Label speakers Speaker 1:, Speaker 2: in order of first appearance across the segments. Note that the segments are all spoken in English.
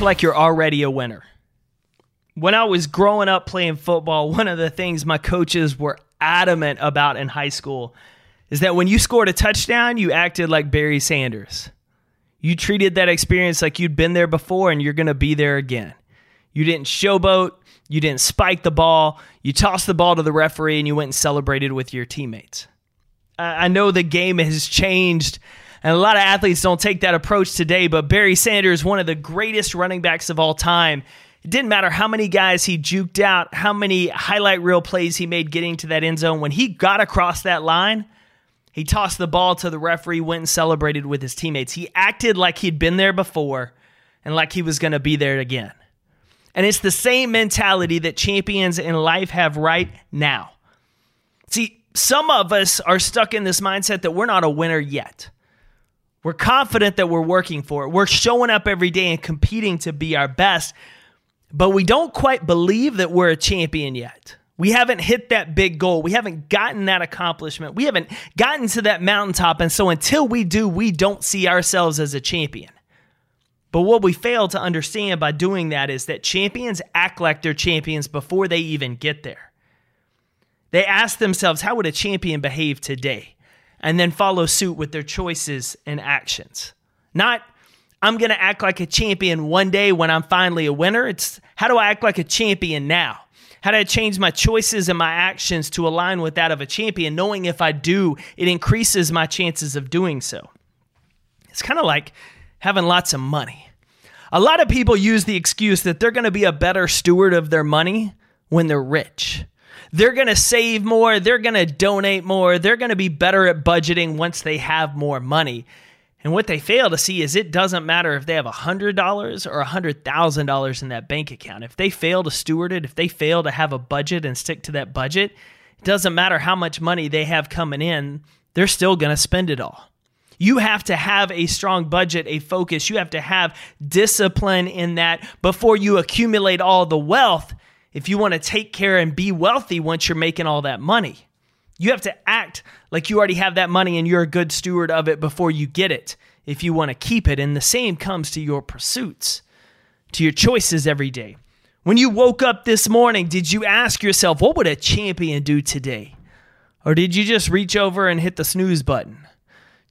Speaker 1: Like you're already a winner. When I was growing up playing football, one of the things my coaches were adamant about in high school is that when you scored a touchdown, you acted like Barry Sanders. You treated that experience like you'd been there before and you're going to be there again. You didn't showboat, you didn't spike the ball, you tossed the ball to the referee and you went and celebrated with your teammates. I know the game has changed and a lot of athletes don't take that approach today, but Barry Sanders, one of the greatest running backs of all time, it didn't matter how many guys he juked out, how many highlight reel plays he made getting to that end zone. When he got across that line, he tossed the ball to the referee, went and celebrated with his teammates. He acted like he'd been there before and like he was going to be there again. And it's the same mentality that champions in life have right now. See, some of us are stuck in this mindset that we're not a winner yet. We're confident that we're working for it. We're showing up every day and competing to be our best, but we don't quite believe that we're a champion yet. We haven't hit that big goal. We haven't gotten that accomplishment. We haven't gotten to that mountaintop. And so until we do, we don't see ourselves as a champion. But what we fail to understand by doing that is that champions act like they're champions before they even get there. They ask themselves, how would a champion behave today? And then follow suit with their choices and actions. Not, I'm going to act like a champion one day when I'm finally a winner. It's, how do I act like a champion now? How do I change my choices and my actions to align with that of a champion, knowing if I do, it increases my chances of doing so? It's kind of like having lots of money. A lot of people use the excuse that they're going to be a better steward of their money when they're rich. They're going to save more, they're going to donate more, they're going to be better at budgeting once they have more money. And what they fail to see is it doesn't matter if they have $100 or $100,000 in that bank account. If they fail to steward it, if they fail to have a budget and stick to that budget, it doesn't matter how much money they have coming in, they're still going to spend it all. You have to have a strong budget, a focus. You have to have discipline in that before you accumulate all the wealth if you want to take care and be wealthy once you're making all that money. You have to act like you already have that money and you're a good steward of it before you get it if you want to keep it. And the same comes to your pursuits, to your choices every day. When you woke up this morning, did you ask yourself, what would a champion do today? Or did you just reach over and hit the snooze button?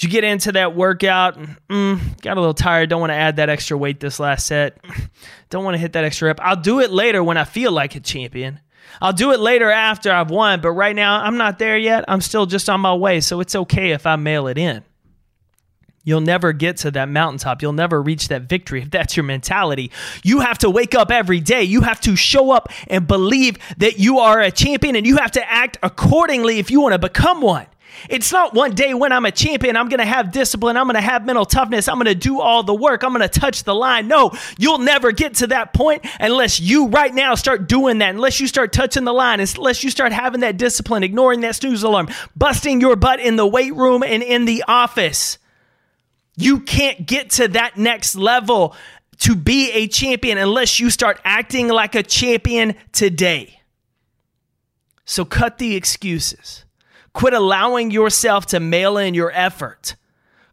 Speaker 1: Did you get into that workout? Mm, got a little tired. Don't want to add that extra weight this last set. Don't want to hit that extra rep. I'll do it later when I feel like a champion. I'll do it later after I've won, but right now I'm not there yet. I'm still just on my way, so it's okay if I mail it in. You'll never get to that mountaintop. You'll never reach that victory if that's your mentality. You have to wake up every day. You have to show up and believe that you are a champion and you have to act accordingly if you want to become one. It's not one day when I'm a champion, I'm going to have discipline, I'm going to have mental toughness, I'm going to do all the work, I'm going to touch the line. No, you'll never get to that point unless you right now start doing that, unless you start touching the line, unless you start having that discipline, ignoring that snooze alarm, busting your butt in the weight room and in the office. You can't get to that next level to be a champion unless you start acting like a champion today. So cut the excuses. Quit allowing yourself to mail in your effort.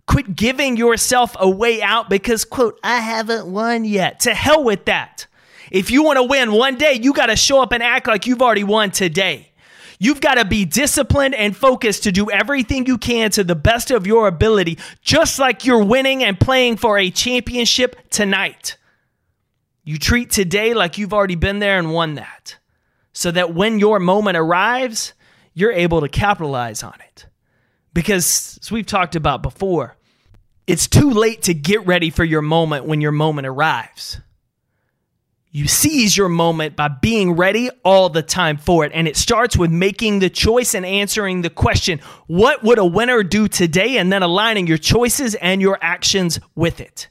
Speaker 1: Quit giving yourself a way out because, quote, I haven't won yet. To hell with that. If you want to win one day, you got to show up and act like you've already won today. You've got to be disciplined and focused to do everything you can to the best of your ability, just like you're winning and playing for a championship tonight. You treat today like you've already been there and won that, so that when your moment arrives, you're able to capitalize on it. Because, as we've talked about before, it's too late to get ready for your moment when your moment arrives. You seize your moment by being ready all the time for it. And it starts with making the choice and answering the question what would a winner do today? And then aligning your choices and your actions with it.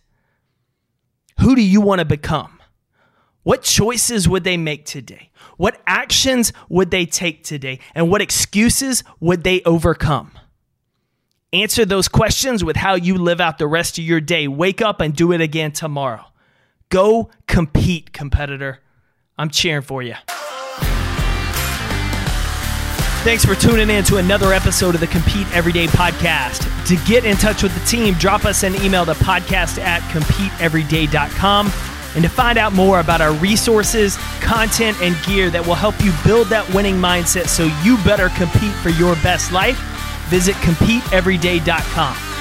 Speaker 1: Who do you want to become? What choices would they make today? What actions would they take today? And what excuses would they overcome? Answer those questions with how you live out the rest of your day. Wake up and do it again tomorrow. Go compete, competitor. I'm cheering for you. Thanks for tuning in to another episode of the Compete Everyday podcast. To get in touch with the team, drop us an email to podcast at competeeveryday.com. And to find out more about our resources, content, and gear that will help you build that winning mindset so you better compete for your best life, visit CompeteEveryday.com.